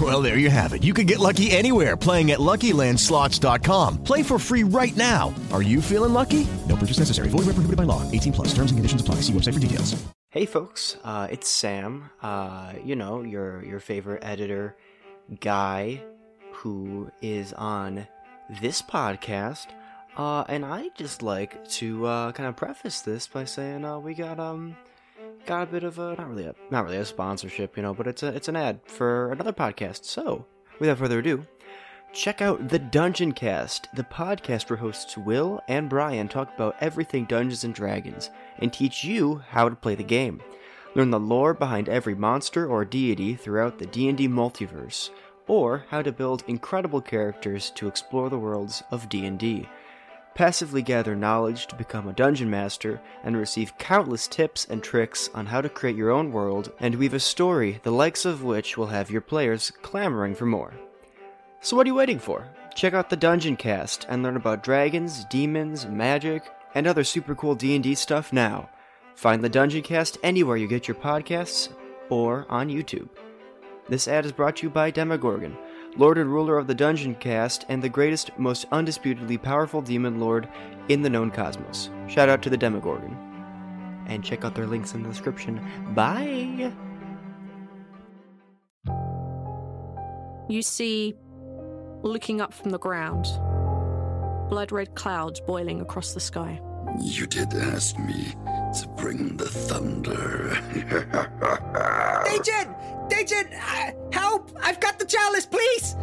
Well, there you have it. You can get lucky anywhere playing at LuckyLandSlots.com. Play for free right now. Are you feeling lucky? No purchase necessary. Void where prohibited by law. 18 plus. Terms and conditions apply. See website for details. Hey, folks. Uh, it's Sam. Uh, you know your your favorite editor guy who is on this podcast. Uh, and I just like to uh, kind of preface this by saying uh, we got um got a bit of a not really a not really a sponsorship, you know, but it's a it's an ad for another podcast. So, without further ado, check out the Dungeon Cast, the podcast where hosts Will and Brian talk about everything Dungeons and Dragons and teach you how to play the game. Learn the lore behind every monster or deity throughout the D&D multiverse, or how to build incredible characters to explore the worlds of D&D. Passively gather knowledge to become a dungeon master and receive countless tips and tricks on how to create your own world and weave a story the likes of which will have your players clamoring for more. So what are you waiting for? Check out the Dungeon Cast and learn about dragons, demons, magic, and other super cool D&D stuff now. Find the Dungeon Cast anywhere you get your podcasts or on YouTube. This ad is brought to you by Demogorgon, Lord and ruler of the Dungeon Cast and the greatest, most undisputedly powerful demon lord in the known cosmos. Shout out to the Demogorgon. And check out their links in the description. Bye! You see, looking up from the ground, blood red clouds boiling across the sky. You did ask me to bring the thunder. Agent! Agent! Uh, help! I've got the chalice, please!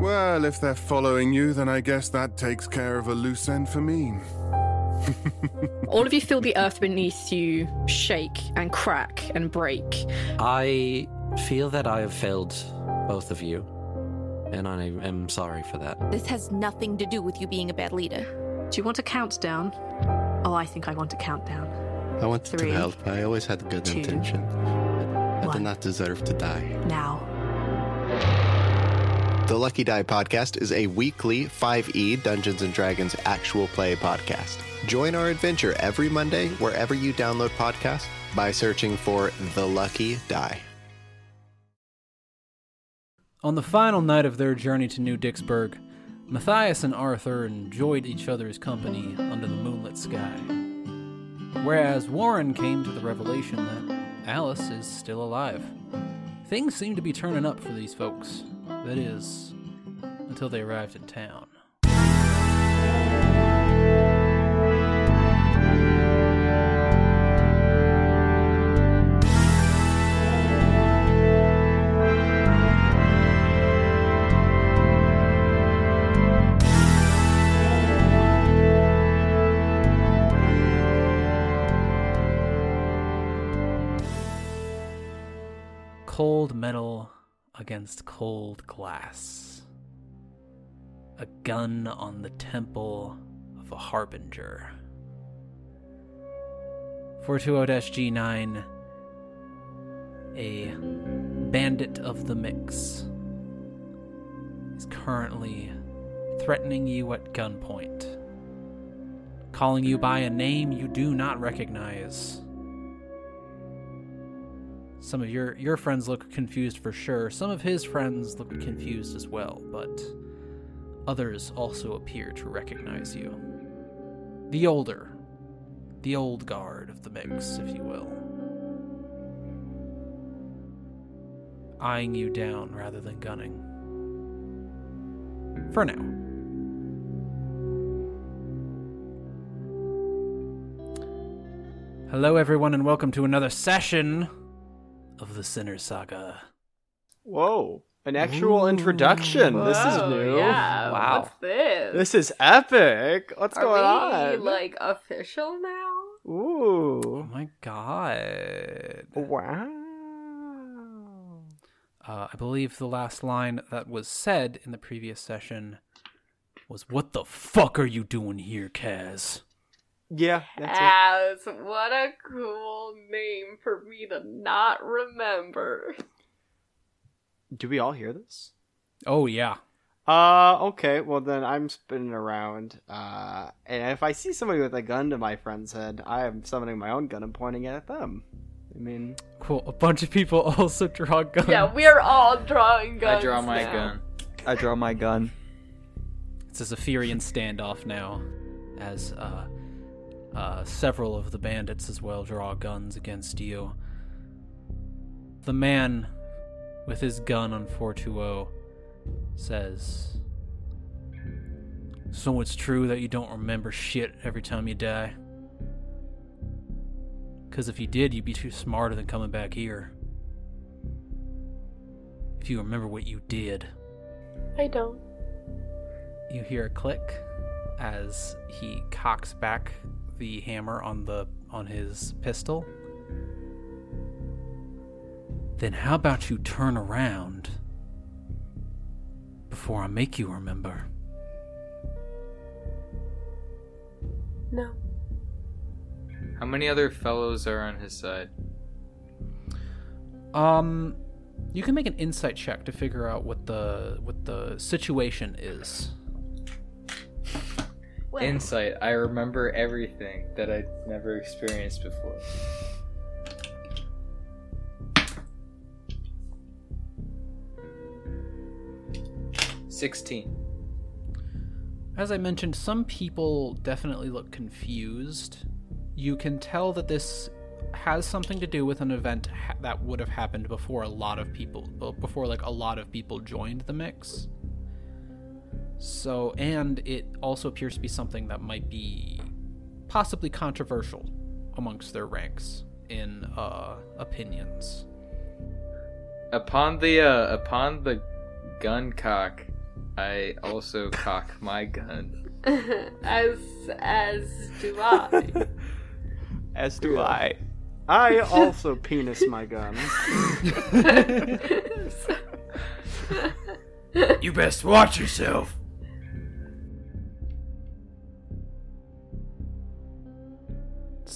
Well, if they're following you, then I guess that takes care of a loose end for me. All of you feel the earth beneath you shake and crack and break. I feel that I have failed both of you, and I am sorry for that. This has nothing to do with you being a bad leader. Do you want a countdown? Oh, I think I want a countdown. I wanted Three, to help. I always had good two, intention. I one. did not deserve to die. Now. The Lucky Die podcast is a weekly 5e Dungeons and Dragons actual play podcast. Join our adventure every Monday wherever you download podcasts by searching for The Lucky Die. On the final night of their journey to New Dixburg, Matthias and Arthur enjoyed each other's company under the moonlit sky. Whereas Warren came to the revelation that Alice is still alive. Things seem to be turning up for these folks. That is, until they arrived in town. Cold metal against cold glass. A gun on the temple of a harbinger. 420-G9 a bandit of the mix is currently threatening you at gunpoint, calling you by a name you do not recognize. Some of your your friends look confused for sure. Some of his friends look confused as well, but others also appear to recognize you. The older, the old guard of the mix, if you will. Eyeing you down rather than gunning. For now. Hello, everyone, and welcome to another session of the Sinner Saga. Whoa. An actual introduction. this is new. yeah, Wow. what's this? This is epic. What's Are going we, on? like official now? Ooh. Oh my god. Wow. Uh, I believe the last line that was said in the previous session was, What the fuck are you doing here, Kaz? Yeah, that's it. As what a cool name for me to not remember. Do we all hear this? Oh, yeah. Uh, okay. Well, then I'm spinning around. Uh, and if I see somebody with a gun to my friend's head, I am summoning my own gun and pointing it at them. I mean, Cool. A bunch of people also draw guns. Yeah, we're all drawing guns. I draw my now. gun. I draw my gun. It's a Zephyrian standoff now, as uh, uh, several of the bandits as well draw guns against you. The man with his gun on 420 says, So it's true that you don't remember shit every time you die? Because if you did, you'd be too smarter than coming back here. If you remember what you did. I don't. You hear a click as he cocks back the hammer on the on his pistol. Then how about you turn around before I make you remember? No. How many other fellows are on his side? Um you can make an insight check to figure out what the what the situation is. Insight. I remember everything that I'd never experienced before. Sixteen. As I mentioned, some people definitely look confused. You can tell that this has something to do with an event ha- that would have happened before a lot of people, before like a lot of people joined the mix. So, and it also appears to be something that might be possibly controversial amongst their ranks in uh, opinions. Upon the uh, upon the gun cock, I also cock my gun. as as do I. As do I. I also penis my gun. You best watch yourself.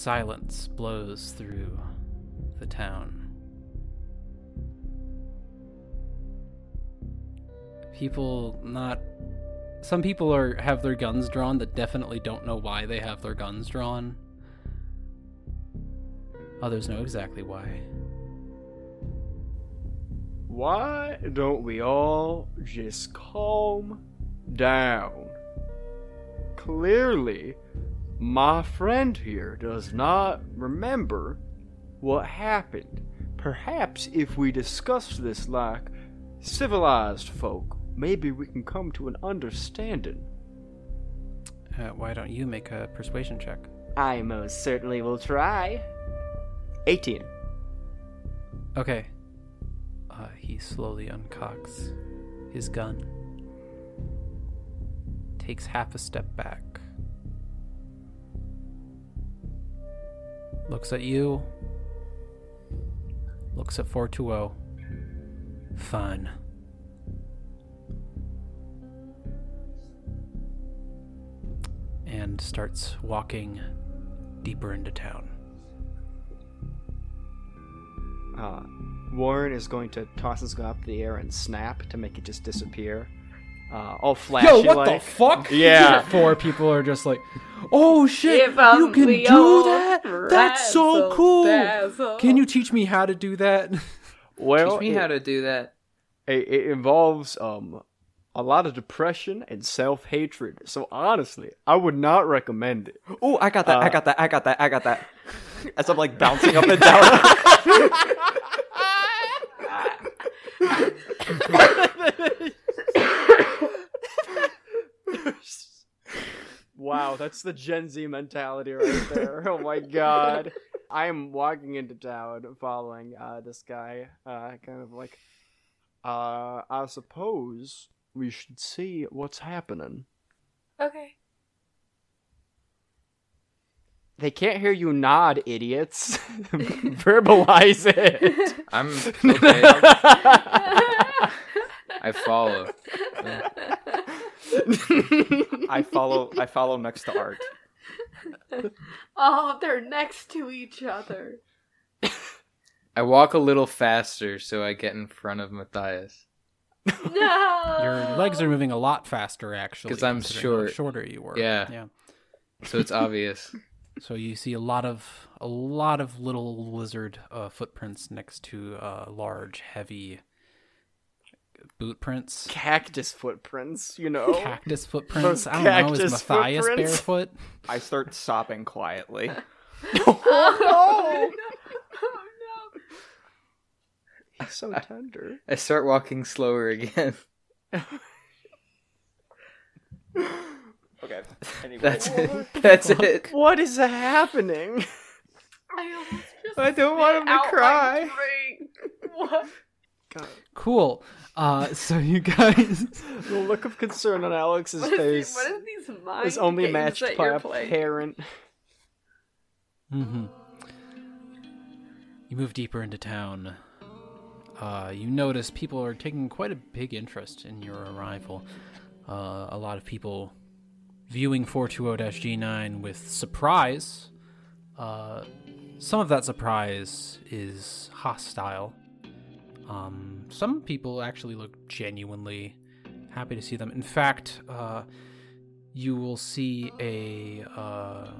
Silence blows through the town. People not some people are have their guns drawn that definitely don't know why they have their guns drawn. Others know exactly why. Why don't we all just calm down? Clearly, my friend here does not remember what happened. Perhaps if we discuss this like civilized folk, maybe we can come to an understanding. Uh, why don't you make a persuasion check? I most certainly will try. 18. Okay. Uh, he slowly uncocks his gun, takes half a step back, looks at you, looks at 420. Fine. And starts walking deeper into town. Uh, Warren is going to toss his gun up in the air and snap to make it just disappear. Uh, all flashy Yo, what like. the fuck? Yeah. Four people are just like, oh shit, Give 'em you can the do old that? That's so razzle cool. dazzle. Can you teach me how to do that? Well, Teach me it, how to do that. It, it involves um a lot of depression and self hatred. So honestly, I would not recommend it. Oh, I got that. I Uh, got that. I got that. I got that. As I'm like bouncing up and down. Wow, that's the Gen Z mentality right there. Oh my god. I am walking into town following uh, this guy, uh, kind of like, uh, I suppose we should see what's happening. Okay. They can't hear you nod, idiots. Verbalize it. I'm okay. I follow. I follow. I follow next to Art. oh, they're next to each other. I walk a little faster so I get in front of Matthias. No. Your legs are moving a lot faster, actually. 'Cause I'm considering how short. shorter you were. Yeah. Yeah. So it's obvious. So you see a lot of a lot of little lizard uh, footprints next to uh, large, heavy boot prints. Cactus footprints, you know. Cactus footprints. Those I don't know. Is cactus Matthias footprints? barefoot? I start sobbing quietly. oh no! Oh He's so tender. I start walking slower again. Okay. Anyway. That's it. That's it. What is happening? I just I don't want him to spit out my cry. drink. What? Cool. Uh, so you guys. The look of concern on Alex's What is face these, what is these mind is only games matched that by a playing? parent. Mm-hmm. You move deeper into town. Uh, you notice people are taking quite a big interest in your arrival. Uh, a lot of people viewing 420-G9 with surprise. Uh, some of that surprise is hostile. Um, some people actually look genuinely happy to see them. In fact, uh, you will see a uh,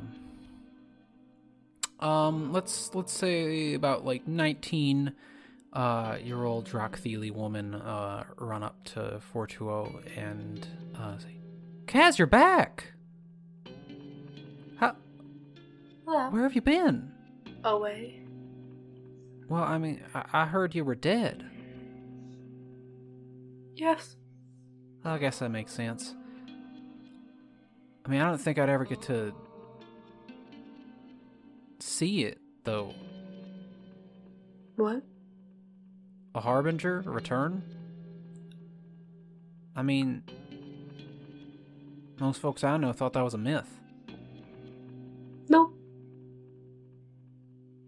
um, let's let's say about like 19 uh, year old Draktheli woman uh, run up to 420 and uh, say, Kaz, you're back! How, Hello. where have you been? Away. Well, I mean, I, I heard you were dead. Yes. I guess that makes sense. I mean, I don't think I'd ever get to see it, though. What? A harbinger? A return? I mean, most folks I know thought that was a myth. No.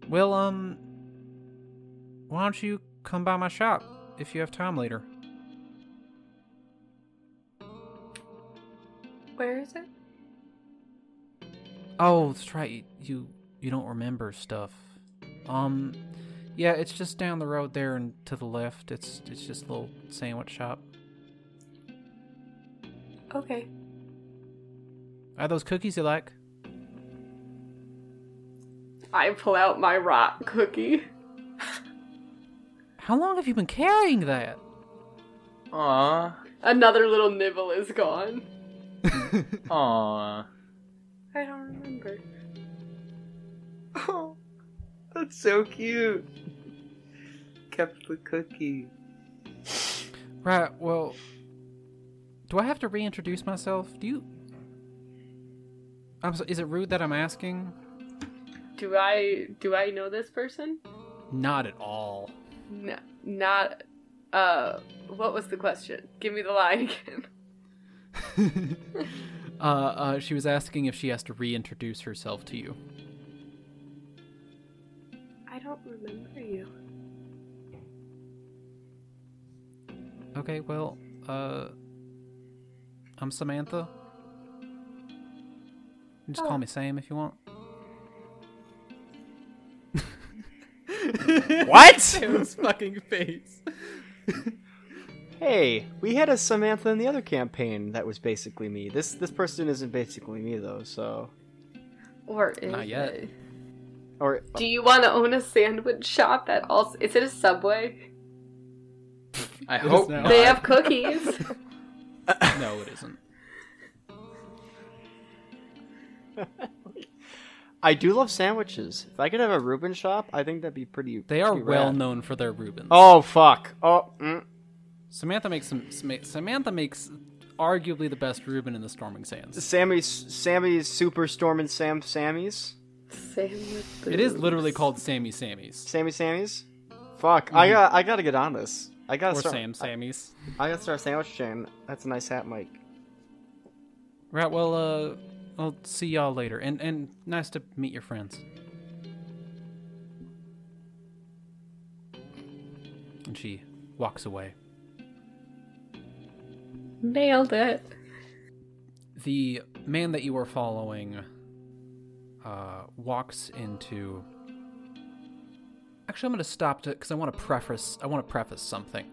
Well, um, why don't you come by my shop if you have time later? Where is it? Oh, that's right. You you don't remember stuff. Um, yeah, it's just down the road there and to the left. It's it's just a little sandwich shop. Okay. Are those cookies you like? I pull out my rock cookie. How long have you been carrying that? Aww. Another little nibble is gone. Aww. I don't remember. Oh, that's so cute. Kept the cookie. Right. Well, do I have to reintroduce myself? Do you? I'm so, is it rude that I'm asking? Do I do I know this person? Not at all. No, not. Uh, what was the question? Give me the line again. uh, uh, she was asking if she has to reintroduce herself to you. I don't remember you. Okay, well, uh, I'm Samantha. You Just Oh. call me Sam if you want. What? Sam's fucking face. Hey, we had a Samantha in the other campaign that was basically me. This this person isn't basically me though, so Or is Not yet. it? or Do you want to own a sandwich shop that also is it a Subway? I hope not. They have cookies. no, it isn't. I do love sandwiches. If I could have a Reuben shop, I think that'd be pretty. They are pretty well rad. known for their Reubens. Oh fuck! Oh, mm. Samantha makes some. Samantha makes arguably the best Reuben in the Storming Sands. Sammy's Sammy's Super Storm and Sam Sammy's. Sam with It is literally called Sammy Sammy's. Sammy Sammy's. Fuck, I Mhm. got I gotta get on this. I gotta Or start. Sam Sammy's. I, I gotta start a sandwich chain. That's a nice hat, Mike. Right. Well, uh, I'll see y'all later, and and nice to meet your friends. And she walks away. Nailed it. The man that you are following uh, walks into. Actually, I'm going to stop to because I want to preface. I want to preface something.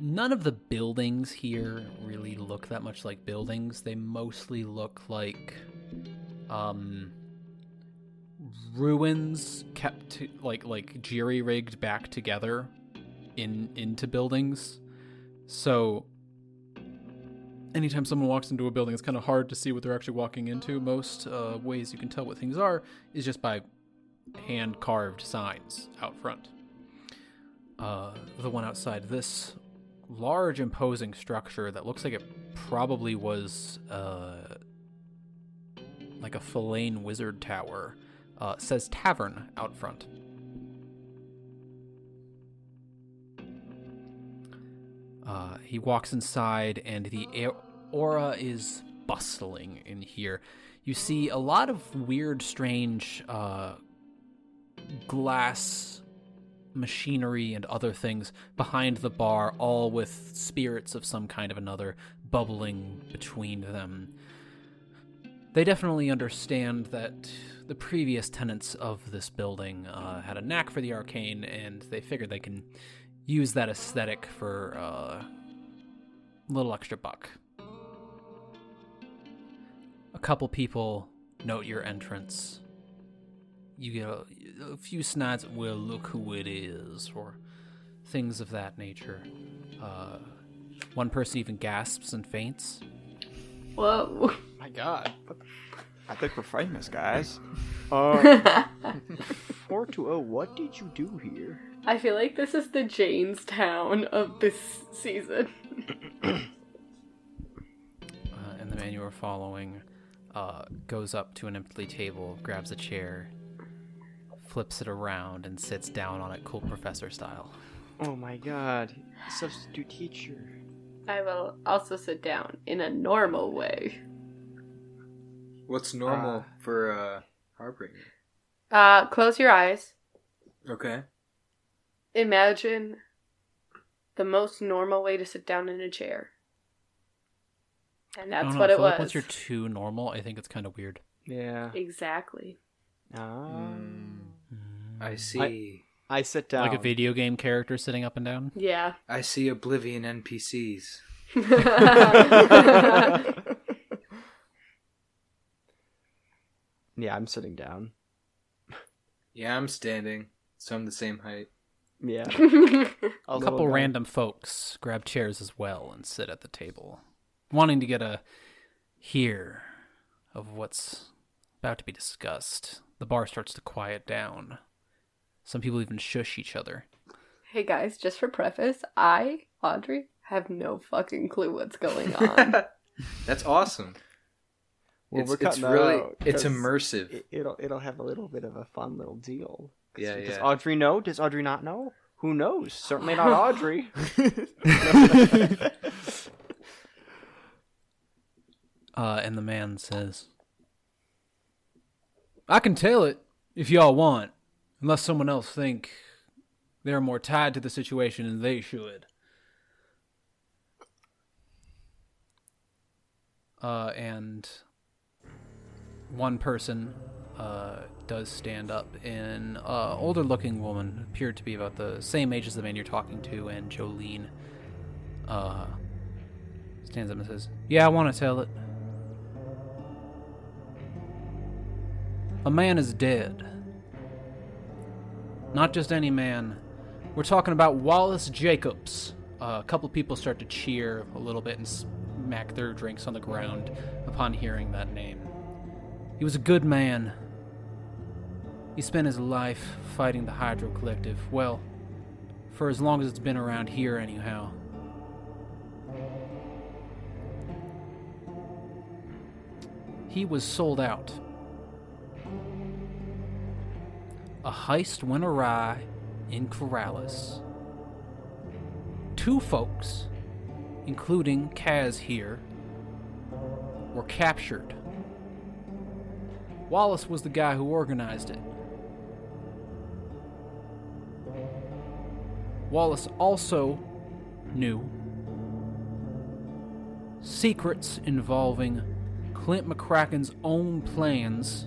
None of the buildings here really look that much like buildings. They mostly look like um, ruins kept to, like like jury rigged back together in into buildings. So anytime someone walks into a building, it's kind of hard to see what they're actually walking into. Most uh, ways you can tell what things are is just by hand carved signs out front. Uh, the one outside this large, imposing structure that looks like it probably was uh, like a Filane wizard tower uh, says tavern out front. Uh, he walks inside, and the aura is bustling in here. You see a lot of weird, strange uh, glass machinery and other things behind the bar, all with spirits of some kind of another bubbling between them. They definitely understand that the previous tenants of this building uh, had a knack for the arcane, and they figured they can use that aesthetic for uh, a little extra buck. A couple people note your entrance. You get a, a few snides, well, look who it is, or things of that nature. Uh, one person even gasps and faints. Whoa. My God. I think we're famous, guys. Uh, 420, what did you do here? I feel like this is the Janestown of this season. Uh, and the man you are following uh, goes up to an empty table, grabs a chair, flips it around, and sits down on it, cool professor style. Oh my god. Substitute teacher. I will also sit down in a normal way. What's normal for uh, Harbinger? Uh, close your eyes. Okay. Imagine the most normal way to sit down in a chair. And that's know, what it was. Like once you're too normal, I think it's kind of weird. Yeah. Exactly. Ah. I see. I sit down. Like a video game character sitting up and down. Yeah. I see Oblivion NPCs. Yeah, I'm sitting down. Yeah, I'm standing, so I'm the same height. Yeah. A couple random folks grab chairs as well and sit at the table, wanting to get a hear of what's about to be discussed. The bar starts to quiet down. Some people even shush each other. Hey guys, just for preface, I, Audrey, have no fucking clue what's going on. That's awesome. Well, it's, we're it's cutting that really out, it's 'cause immersive. It, it'll it'll have a little bit of a fun little deal. Yeah, Does yeah. Audrey know? Does Audrey not know? Who knows? Certainly not Audrey. Uh, and the man says, I can tell it if y'all want, unless someone else think they're more tied to the situation than they should. Uh, and one person uh, does stand up in uh, older looking woman, appeared to be about the same age as the man you're talking to, and Jolene uh, stands up and says, Yeah, I want to tell it. A man is dead. Not just any man. We're talking about Wallace Jacobs. Uh, a couple people start to cheer a little bit and smack their drinks on the ground upon hearing that name. He was a good man. He spent his life fighting the Hydro Collective. Well, for as long as it's been around here, anyhow. He was sold out. A heist went awry in Corrales. Two folks, including Kaz here, were captured. Wallace was the guy who organized it. Wallace also knew secrets involving Clint McCracken's own plans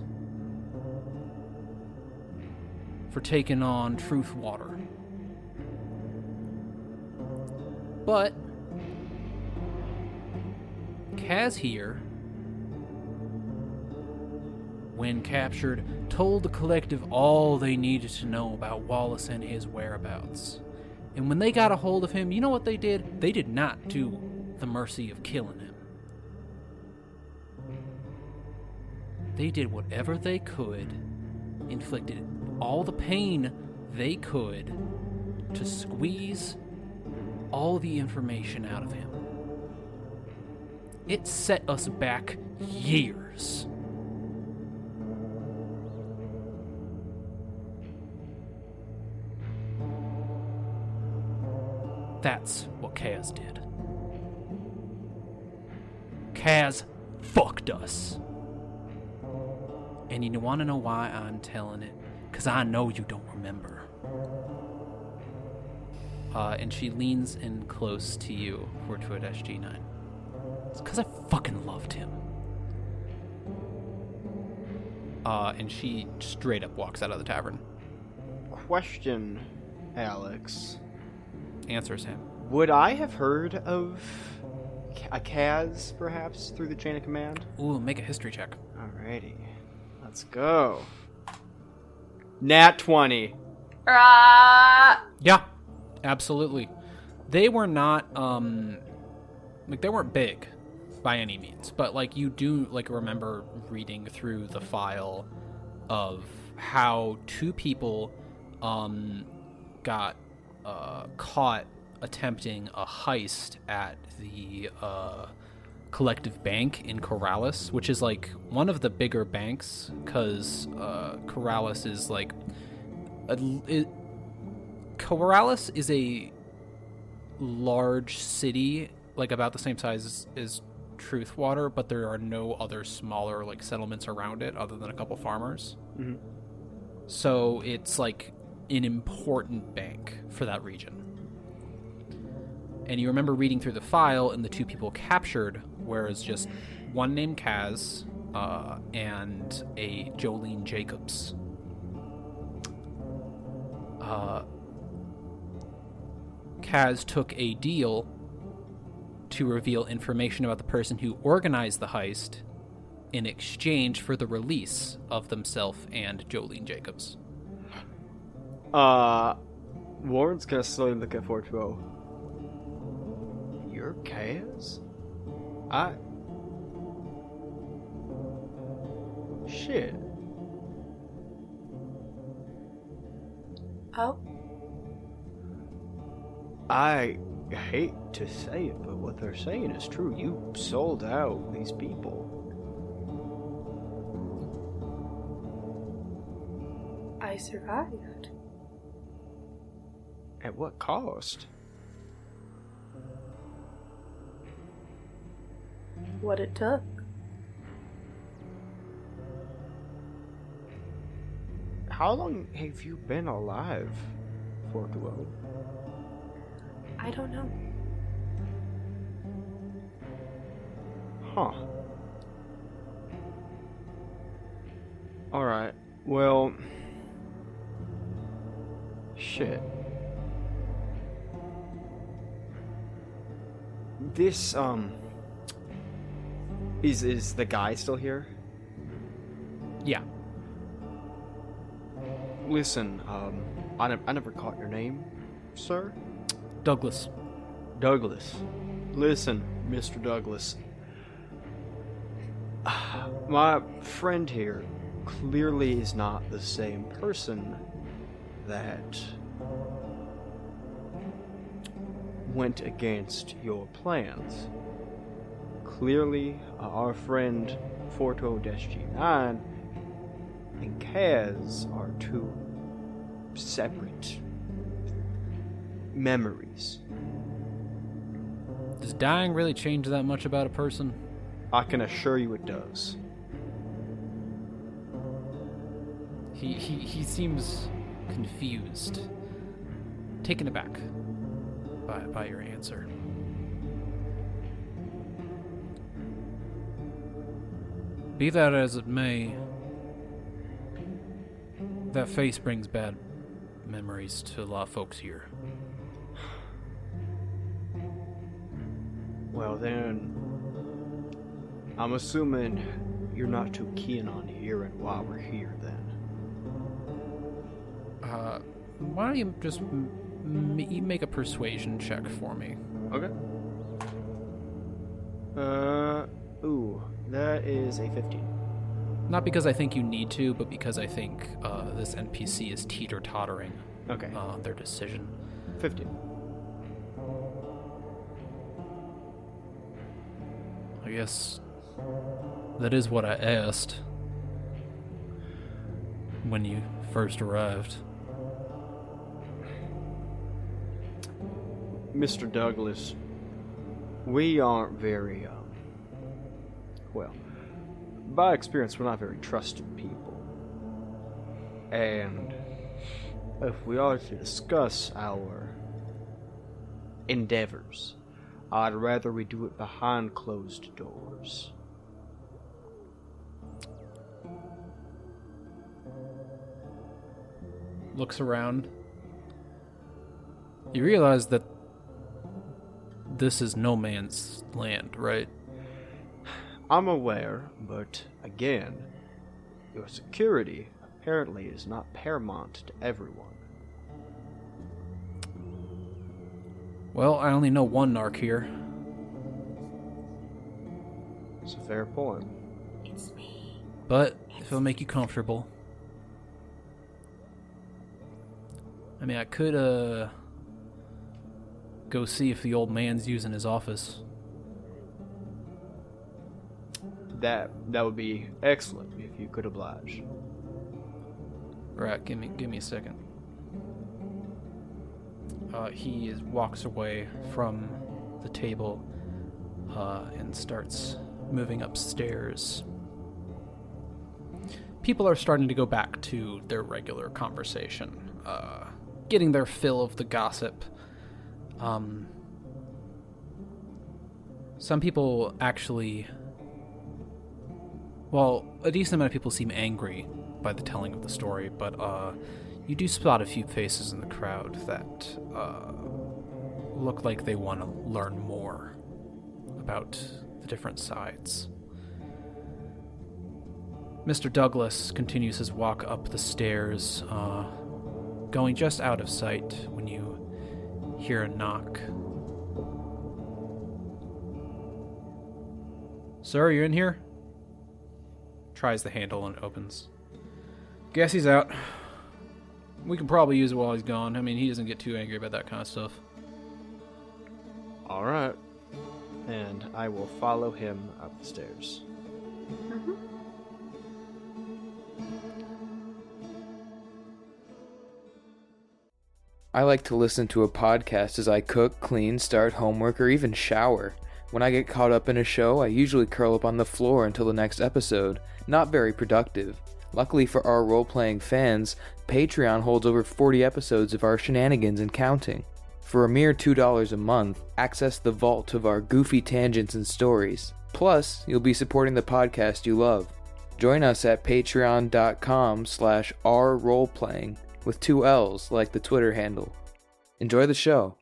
for taking on Truthwater. But Kaz here, when captured, told the collective all they needed to know about Wallace and his whereabouts. And when they got a hold of him, you know what they did? They did not do the mercy of killing him. They did whatever they could, inflicted all the pain they could to squeeze all the information out of him. It set us back years. That's what Kaz did. Kaz fucked us. And you want to know why I'm telling it? Because I know you don't remember. Uh, and she leans in close to you, Fortuit SG9. It's because I fucking loved him. Uh, and she straight up walks out of the tavern. Question, Alex. Answers him. Would I have heard of a Kaz, perhaps, through the chain of command? Ooh, make a history check. Alrighty. Let's go. Nat 20. Ah! Yeah, absolutely. They were not, um, like, they weren't big by any means, but, like, you do, like, remember reading through the file of how two people, um, got, uh, caught attempting a heist at the, uh, collective bank in Corrales, which is like one of the bigger banks because uh, Corrales is like a, it, Corrales is a large city, like about the same size as, as Truthwater, but there are no other smaller like settlements around it other than a couple farmers. Mhm. So it's like an important bank for that region. And you remember reading through the file, and the two people captured whereas just one named Kaz uh, and a Jolene Jacobs. Uh, Kaz took a deal to reveal information about the person who organized the heist in exchange for the release of themselves and Jolene Jacobs. Uh, Warren's gonna slowly look at Fortuo. You're Kaz? I. Shit. Oh? I hate to say it, but what they're saying is true. You sold out these people. I survived. At what cost? What it took. How long have you been alive, Fortuo? I don't know. Huh. Alright, well. Shit. This, um. Is, is the guy still here? Yeah. Listen, um, I, ne- I never caught your name, sir? Douglas. Douglas. Listen, Mr. Douglas. My friend here clearly is not the same person that went against your plans. Clearly, uh, our friend Forto G9 and Kaz are two separate memories. Does dying really change that much about a person? I can assure you it does. He he he seems confused, taken aback by by your answer. Be that as it may, that face brings bad memories to a lot of folks here. Well, then, I'm assuming you're not too keen on hearing why we're here, then. Uh, why don't you just m- m- make a persuasion check for me? Okay. Uh, ooh, that is a 15. Not because I think you need to, but because I think uh, this NPC is teeter tottering. Okay. Uh, their decision. 15. I guess that is what I asked when you first arrived. Mr. Douglas, we aren't very, um, well, by experience, we're not very trusted people. And if we are to discuss our endeavors, I'd rather we do it behind closed doors. Looks around. You realize that this is no man's land, right? I'm aware, but again, your security apparently is not paramount to everyone. Well, I only know one narc here. It's a fair point. It's me. But if it'll make you comfortable. I mean, I could, uh. go see if the old man's using his office. That that would be excellent if you could oblige. Right, give me give me a second. Uh, he is, walks away from the table uh, and starts moving upstairs. People are starting to go back to their regular conversation, uh, getting their fill of the gossip. Um, some people actually well, a decent amount of people seem angry by the telling of the story, but uh, you do spot a few faces in the crowd that uh, look like they want to learn more about the different sides. Mr. Douglas continues his walk up the stairs, uh, going just out of sight when you hear a knock. Sir, you in here? Tries the handle and it opens. Guess he's out. We can probably use it while he's gone. I mean, he doesn't get too angry about that kind of stuff. All right. And I will follow him up the stairs. Mm-hmm. I like to listen to a podcast as I cook, clean, start homework, or even shower. When I get caught up in a show, I usually curl up on the floor until the next episode. Not very productive. Luckily for our role playing fans, Patreon holds over 40 episodes of our shenanigans and counting. For a mere $2 a month, access the vault of our goofy tangents and stories. Plus, you'll be supporting the podcast you love. Join us at patreon.com slash rroleplaying with two L's like the Twitter handle. Enjoy the show.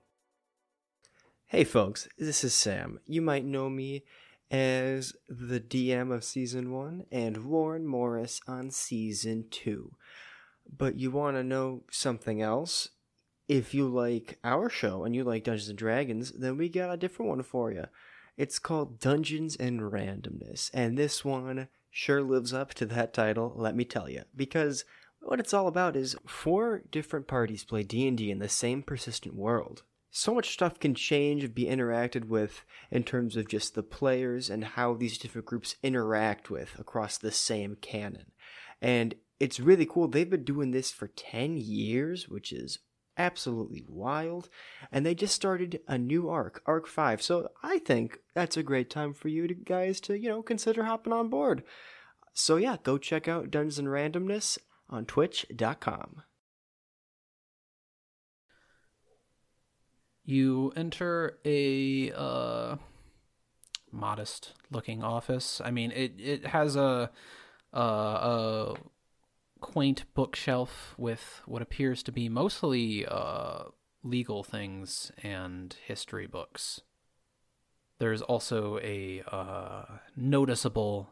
Hey folks, this is Sam. You might know me as the DM of Season 1 and Warren Morris on Season 2. But you want to know something else? If you like our show and you like Dungeons and Dragons, then we got a different one for you. It's called Dungeons and Randomness, and this one sure lives up to that title, let me tell you. Because what it's all about is four different parties play D&D in the same persistent world so much stuff can change and be interacted with in terms of just the players and how these different groups interact with across the same canon. And it's really cool. They've been doing this for 10 years, which is absolutely wild. And they just started a new arc, Arc 5. So I think that's a great time for you to, guys to, you know, consider hopping on board. So yeah, go check out Dungeons and Randomness on twitch.com. You enter a uh, modest looking office. I mean, it, it has a, a, a quaint bookshelf with what appears to be mostly uh, legal things and history books. There's also a uh, noticeable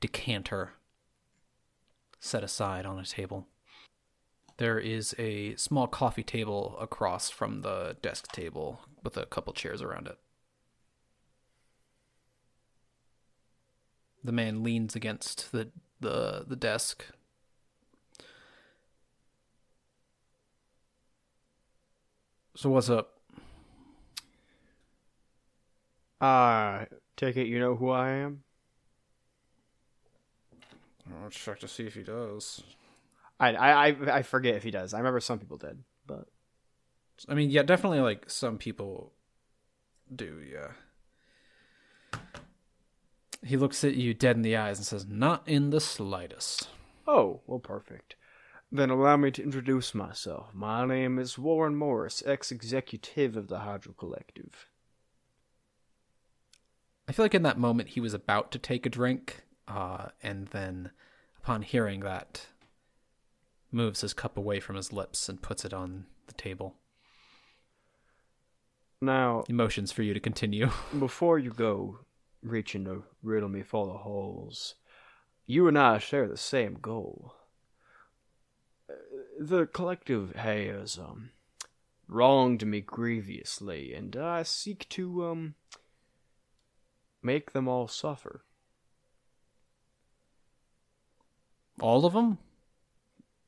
decanter set aside on a table. There is a small coffee table across from the desk table with a couple chairs around it. The man leans against the the, the desk. So what's up? Uh, take it you know who I am? I'll check to see if he does. I, I, I- forget if he does. I remember some people did, but I mean, yeah, definitely like some people do, yeah. He looks at you dead in the eyes and says, Not in the slightest. Oh, well, perfect. Then allow me to introduce myself. My name is Warren Morris, ex-executive of the Hydro Collective. I feel like in that moment he was about to take a drink, uh, and then upon hearing that, moves his cup away from his lips and puts it on the table. Now, Emotions for you to continue. before you go reaching to riddle me full of holes, you and I share the same goal. Uh, The collective has um wronged me grievously, and I seek to um make them all suffer. All of them?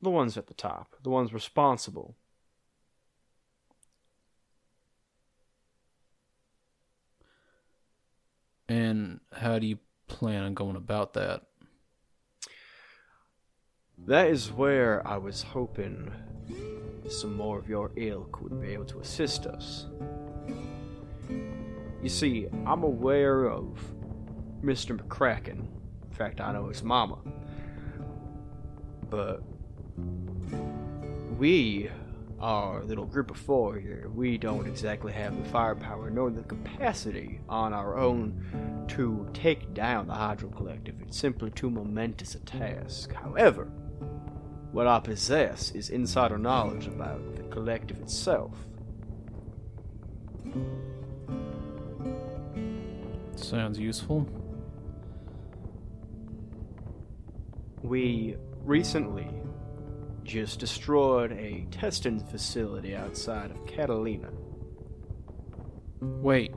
The ones at the top, the ones responsible. And how do you plan on going about that? That is where I was hoping some more of your ilk would be able to assist us. You see, I'm aware of Mr. McCracken. In fact, I know his mama. But we, our little group of four here, we don't exactly have the firepower nor the capacity on our own to take down the Hydro Collective. It's simply too momentous a task. However, what I possess is insider knowledge about the collective itself. Sounds useful. We recently just destroyed a testing facility outside of Catalina. Wait.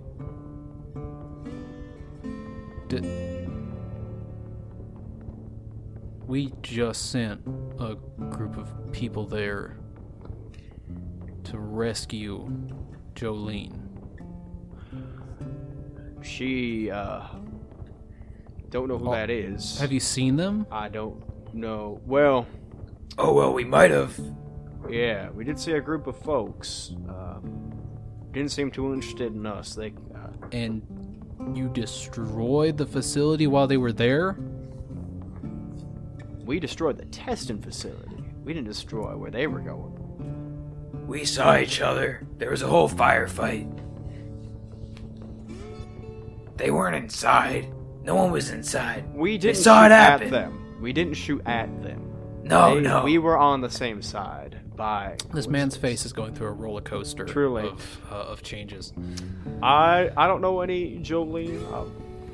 Did we just sent a group of people there to rescue Jolene? She, uh, don't know who Oh, that is. Have you seen them? I don't know. Well, Oh, well, we might have. yeah, we did see a group of folks. Um, didn't seem too interested in us. They, uh, And you destroyed the facility while they were there? we destroyed the testing facility. We didn't destroy where they were going. We saw each other. There was a whole firefight. They weren't inside. No one was inside. We didn't saw shoot it happen. at them. We didn't shoot at them. No, They- no. We were on the same side. By This man's face is going through a roller coaster Truly. of uh, of changes. I I don't know any Jolene. Uh,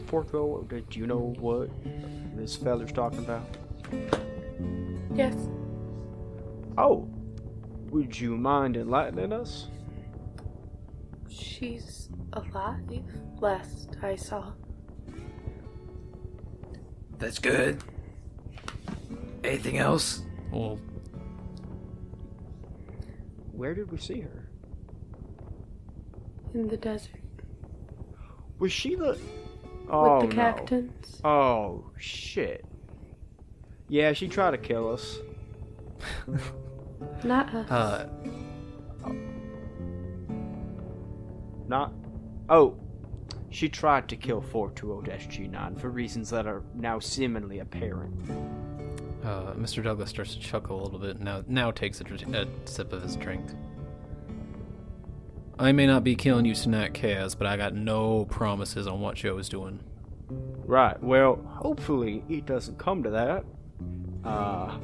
Porco, did you know what this feller's talking about? Yes. Oh, would you mind enlightening us? She's alive, last I saw. That's good. Anything else? Well, Where did we see her? In the desert. Was she the? Oh With the no. cactus. Oh shit. Yeah, she tried to kill us. Not us. Uh, Not. Oh, she tried to kill 420-SG9 for reasons that are now seemingly apparent. Uh, Mr. Douglas starts to chuckle a little bit. And Now, now takes a, dr- a sip of his drink. I may not be killing you tonight, Kaz, but I got no promises on what Joe is doing. Right. Well, hopefully it doesn't come to that. Uh,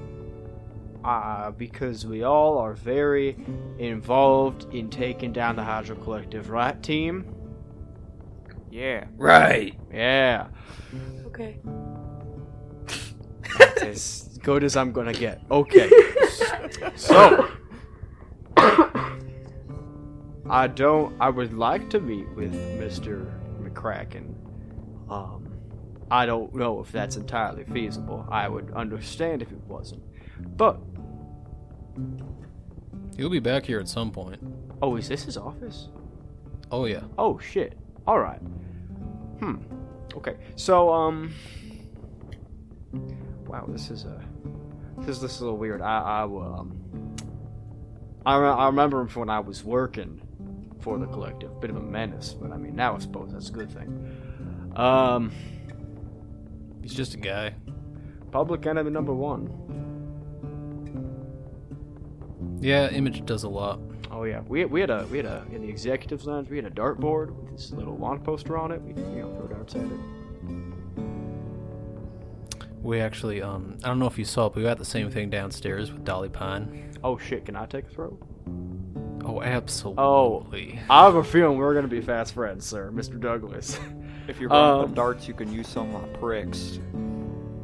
uh, because we all are very involved in taking down the Hydro Collective, right, team? Yeah. Right. Yeah. Okay. as good as I'm gonna get. Okay. so I don't I would like to meet with Mr. McCracken. Um I don't know if that's entirely feasible. I would understand if it wasn't. But He'll be back here at some point. oh, is this his office? Oh yeah. Oh shit. All right. Hmm. Okay. So um. Wow, this is a this this is a little weird. I I um. I, re- I remember him from when I was working for the collective. Bit of a menace, but I mean now I suppose that's a good thing. Um. He's just a guy. Public enemy number one. Yeah, Image does a lot. Oh yeah, we, we had a we had a in the executives lounge we had a dartboard with this little launch poster on it. We you know throw darts at it. We actually, um, I don't know if you saw, but we got the same thing downstairs with Dolly Pine. Oh shit, can I take a throw? Oh, absolutely. Oh, I have a feeling we're gonna be fast friends, sir, Mr. Douglas. If you're running Um, the darts, you can use some of my pricks.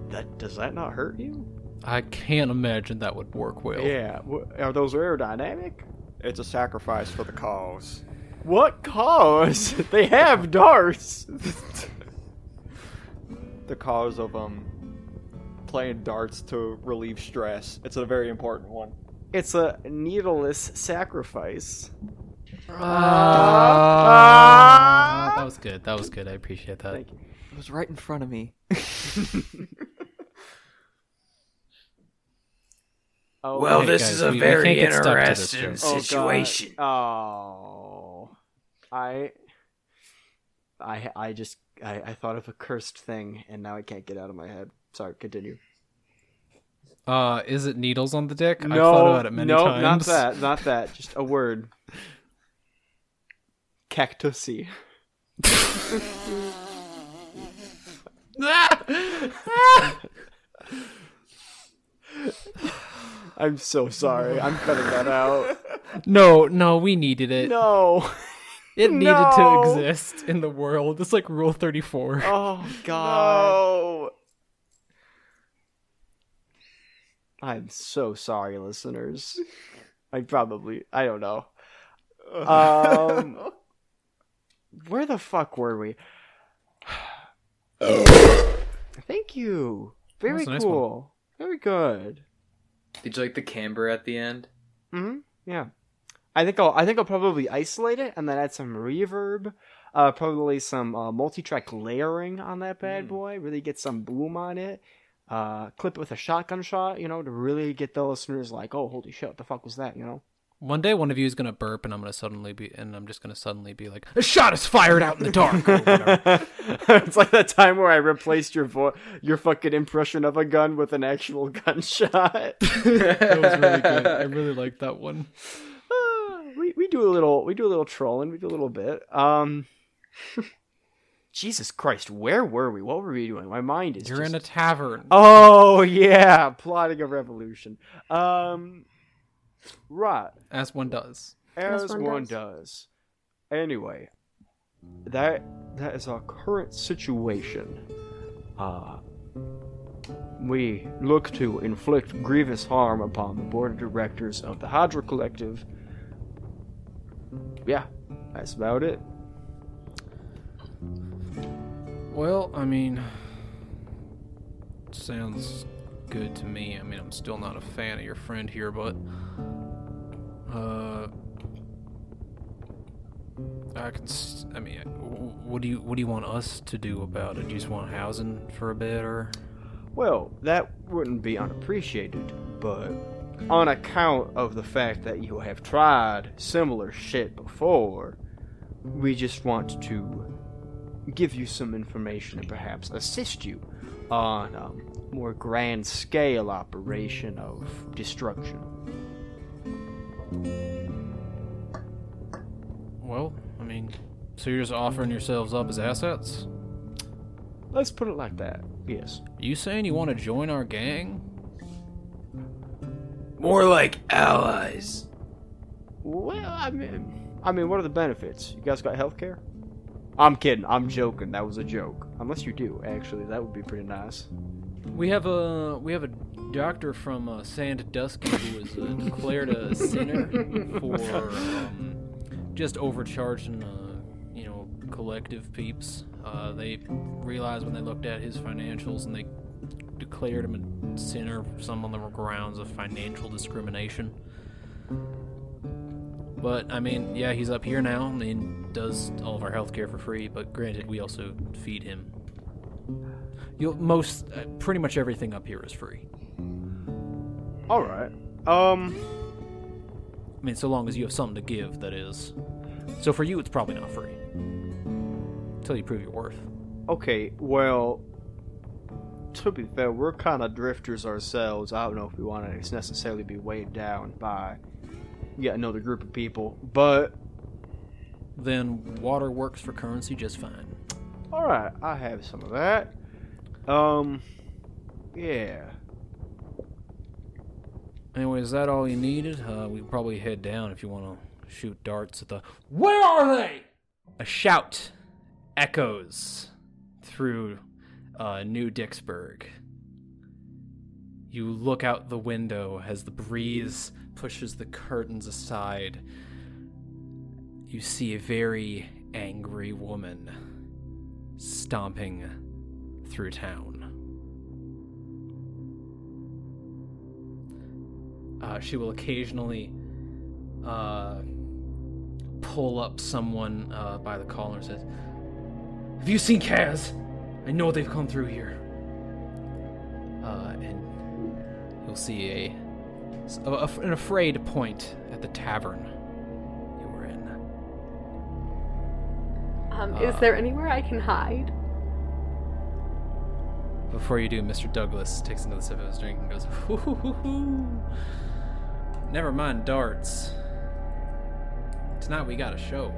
That does that not hurt you? I can't imagine that would work well. Yeah, wh- are those aerodynamic? It's a sacrifice for the cause. What cause? they have darts. The cause of um playing darts to relieve stress. It's a very important one. it's a needleless sacrifice. Ah, that was good. That was good. I appreciate that. Thank you. It was right in front of me. Oh, Well, Hey, this guys, is a we- we very can't get stuck to this interesting joke. Oh, situation. Oh, I, I, I just, I, I thought of a cursed thing, and now I can't get out of my head. Sorry, continue. Uh, is it needles on the dick? no, I've thought about it many no, times. not that, not that. Just a word. Cactusy. I'm so sorry. I'm cutting that out. No, no, we needed it. No. It needed No. to exist in the world. It's like Rule 34. Oh God. I'm so sorry, listeners. I probably I don't know. Um Where the fuck were we? Thank you. Very nice cool. Very good. Did you like the camber at the end? hmm Yeah. I think I'll I think I'll probably isolate it and then add some reverb. Uh, probably some uh, multi-track layering on that bad Hmm. boy. Really get some boom on it. Uh, clip it with a shotgun shot, you know, to really get the listeners like, oh, holy shit, what the fuck was that, you know? One day, one of you is gonna burp, and I'm gonna suddenly be, and I'm just gonna suddenly be like, "A shot is fired out in the dark." it's like that time where I replaced your vo- your fucking impression of a gun with an actual gunshot. that was really good. I really liked that one. Uh, we we do a little we do a little trolling. We do a little bit. Um, Jesus Christ, where were we? What were we doing? My mind is. You're in a tavern. Oh yeah, plotting a revolution. Um, right. As one does. As, As one, one does. Anyway, that that is our current situation. Uh, we look to inflict grievous harm upon the board of directors of the Hydra Collective. Yeah, that's about it. Well, I mean, sounds good to me. I mean, I'm still not a fan of your friend here, but uh, I can. I mean, what do you what do you want us to do about it? Do you just want housing for a bit, or Well, that wouldn't be unappreciated, but on account of the fact that you have tried similar shit before, we just want to give you some information and perhaps assist you on a more grand scale operation of destruction. Well, I mean, so you're just offering yourselves up as assets? Let's put it like that. Yes. You saying you want to join our gang? More like allies. Well, I mean, I mean, what are the benefits? You guys got health care? I'm kidding. I'm joking. That was a joke. Unless you do, actually, that would be pretty nice. We have a we have a doctor from uh, Sandusky who was uh, declared a sinner for um, just overcharging, uh, you know, collective peeps. Uh, they realized when they looked at his financials and they declared him a sinner. Some of the grounds of financial discrimination. But I mean, yeah, he's up here now and does all of our health care for free. But granted, we also feed him. You'll most, uh, pretty much everything up here is free. All right. Um. I mean, so long as you have something to give, that is. So for you, it's probably not free until you prove your worth. Okay. Well, to be fair, we're kind of drifters ourselves. I don't know if we want to necessarily be weighed down by yet another group of people, but then water works for currency just fine. All right, I have some of that. Um, yeah. Anyway, is that all you needed? Uh, we can probably head down if you want to shoot darts at the. Where are they? A shout echoes through uh, New Dixburg. You look out the window as the breeze pushes the curtains aside. You see a very angry woman stomping through town. Uh, she will occasionally uh, pull up someone uh, by the collar and says, Have you seen Kaz? I know they've come through here. Uh, and you'll see a, an afraid point at the tavern Um, is there anywhere I can hide? Before you do, Mr. Douglas takes another sip of his drink and goes, hoo hoo hoo hoo. Never mind darts. Tonight we got a show.